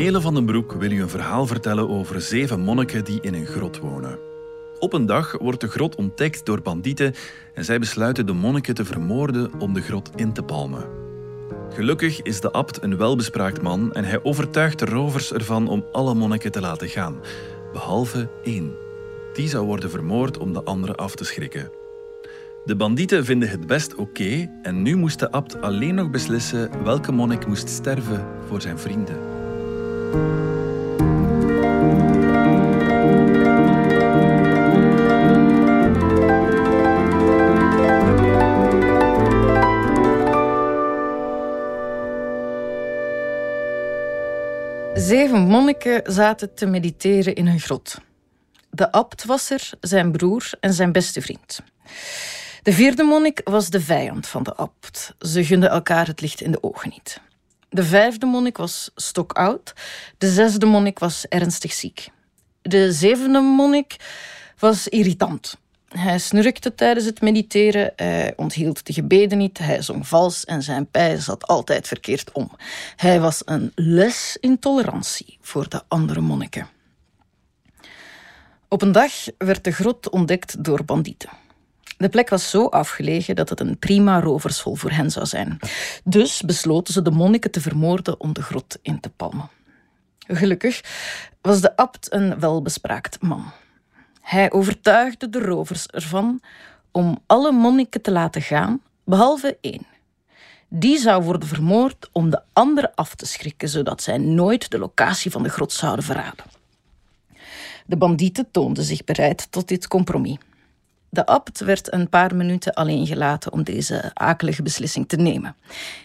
Nele van den Broek wil u een verhaal vertellen over zeven monniken die in een grot wonen. Op een dag wordt de grot ontdekt door bandieten en zij besluiten de monniken te vermoorden om de grot in te palmen. Gelukkig is de abt een welbespraakt man en hij overtuigt de rovers ervan om alle monniken te laten gaan, behalve één. Die zou worden vermoord om de andere af te schrikken. De bandieten vinden het best oké en nu moest de abt alleen nog beslissen welke monnik moest sterven voor zijn vrienden. Zeven monniken zaten te mediteren in een grot. De abt was er, zijn broer en zijn beste vriend. De vierde monnik was de vijand van de abt. Ze gunden elkaar het licht in de ogen niet. De vijfde monnik was stokoud. De zesde monnik was ernstig ziek. De zevende monnik was irritant. Hij snurkte tijdens het mediteren, hij onthield de gebeden niet, hij zong vals en zijn pij zat altijd verkeerd om. Hij was een les in tolerantie voor de andere monniken. Op een dag werd de grot ontdekt door bandieten. De plek was zo afgelegen dat het een prima rovershol voor hen zou zijn. Dus besloten ze de monniken te vermoorden om de grot in te palmen. Gelukkig was de abt een welbespraakt man. Hij overtuigde de rovers ervan om alle monniken te laten gaan, behalve één. Die zou worden vermoord om de andere af te schrikken, zodat zij nooit de locatie van de grot zouden verraden. De bandieten toonden zich bereid tot dit compromis. De abt werd een paar minuten alleen gelaten om deze akelige beslissing te nemen.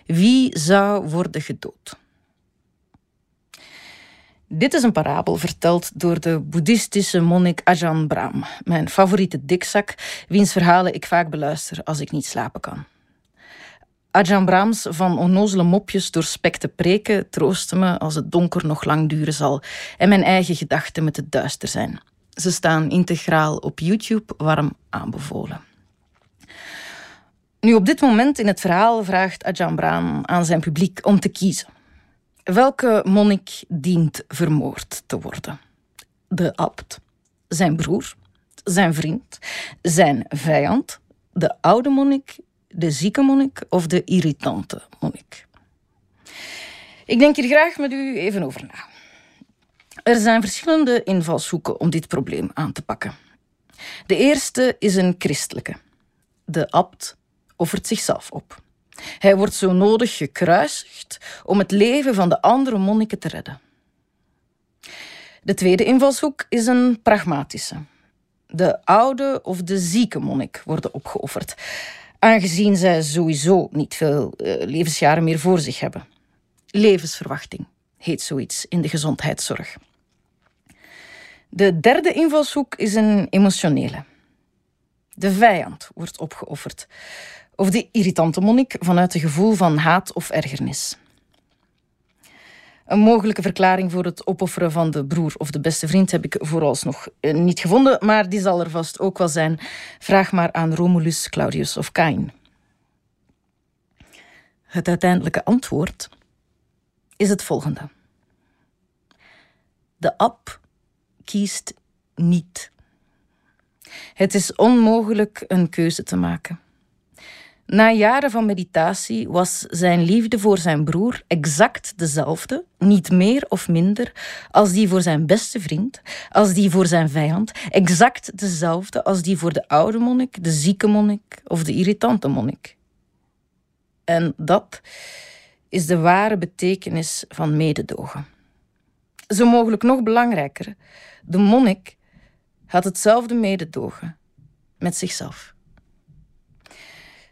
Wie zou worden gedood? Dit is een parabel verteld door de boeddhistische monnik Ajahn Brahm, mijn favoriete dikzak, wiens verhalen ik vaak beluister als ik niet slapen kan. Ajahn Brahms van onnozele mopjes doorspekte preken troosten me als het donker nog lang duren zal en mijn eigen gedachten met het duister zijn. Ze staan integraal op YouTube, warm aanbevolen. Nu, op dit moment in het verhaal vraagt Ajahn Brahm aan zijn publiek om te kiezen. Welke monnik dient vermoord te worden? De abt, zijn broer, zijn vriend, zijn vijand, de oude monnik, de zieke monnik of de irritante monnik? Ik denk hier graag met u even over na. Er zijn verschillende invalshoeken om dit probleem aan te pakken. De eerste is een christelijke. De abt offert zichzelf op. Hij wordt zo nodig gekruisigd om het leven van de andere monniken te redden. De tweede invalshoek is een pragmatische. De oude of de zieke monnik worden opgeofferd, aangezien zij sowieso niet veel uh, levensjaren meer voor zich hebben. Levensverwachting heet zoiets in de gezondheidszorg. De derde invalshoek is een emotionele. De vijand wordt opgeofferd. Of de irritante monnik vanuit een gevoel van haat of ergernis. Een mogelijke verklaring voor het opofferen van de broer of de beste vriend heb ik vooralsnog eh, niet gevonden, maar die zal er vast ook wel zijn. Vraag maar aan Romulus, Claudius of Cain. Het uiteindelijke antwoord is het volgende. De ap kiest niet. Het is onmogelijk een keuze te maken. Na jaren van meditatie was zijn liefde voor zijn broer exact dezelfde, niet meer of minder, als die voor zijn beste vriend, als die voor zijn vijand, exact dezelfde als die voor de oude monnik, de zieke monnik of de irritante monnik. En dat is de ware betekenis van mededogen. Zo mogelijk nog belangrijker, de monnik had hetzelfde mededogen met zichzelf.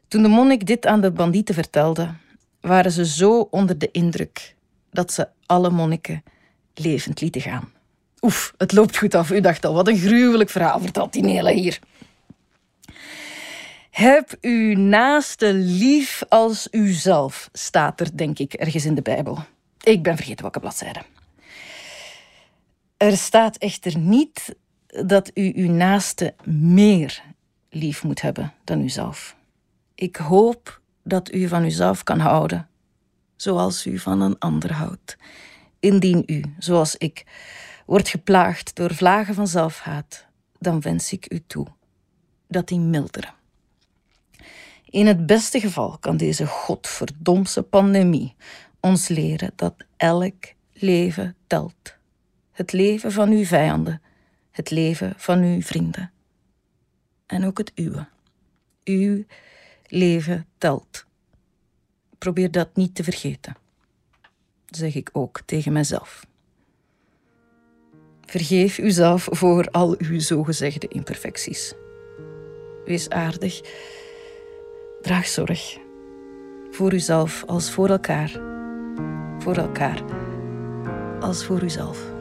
Toen de monnik dit aan de bandieten vertelde, waren ze zo onder de indruk dat ze alle monniken levend lieten gaan. Oef, het loopt goed af. U dacht al, wat een gruwelijk verhaal vertelt die Nele hier. Heb uw naaste lief als uzelf, staat er denk ik ergens in de Bijbel. Ik ben vergeten welke bladzijde. Er staat echter niet dat u uw naaste meer lief moet hebben dan uzelf. Ik hoop dat u van uzelf kan houden, zoals u van een ander houdt. Indien u, zoals ik, wordt geplaagd door vlagen van zelfhaat, dan wens ik u toe dat die milderen. In het beste geval kan deze godverdomse pandemie ons leren dat elk leven telt. Het leven van uw vijanden, het leven van uw vrienden. En ook het uwe. Uw leven telt. Probeer dat niet te vergeten, zeg ik ook tegen mezelf. Vergeef uzelf voor al uw zogezegde imperfecties. Wees aardig. Draag zorg. Voor uzelf als voor elkaar. Voor elkaar als voor uzelf.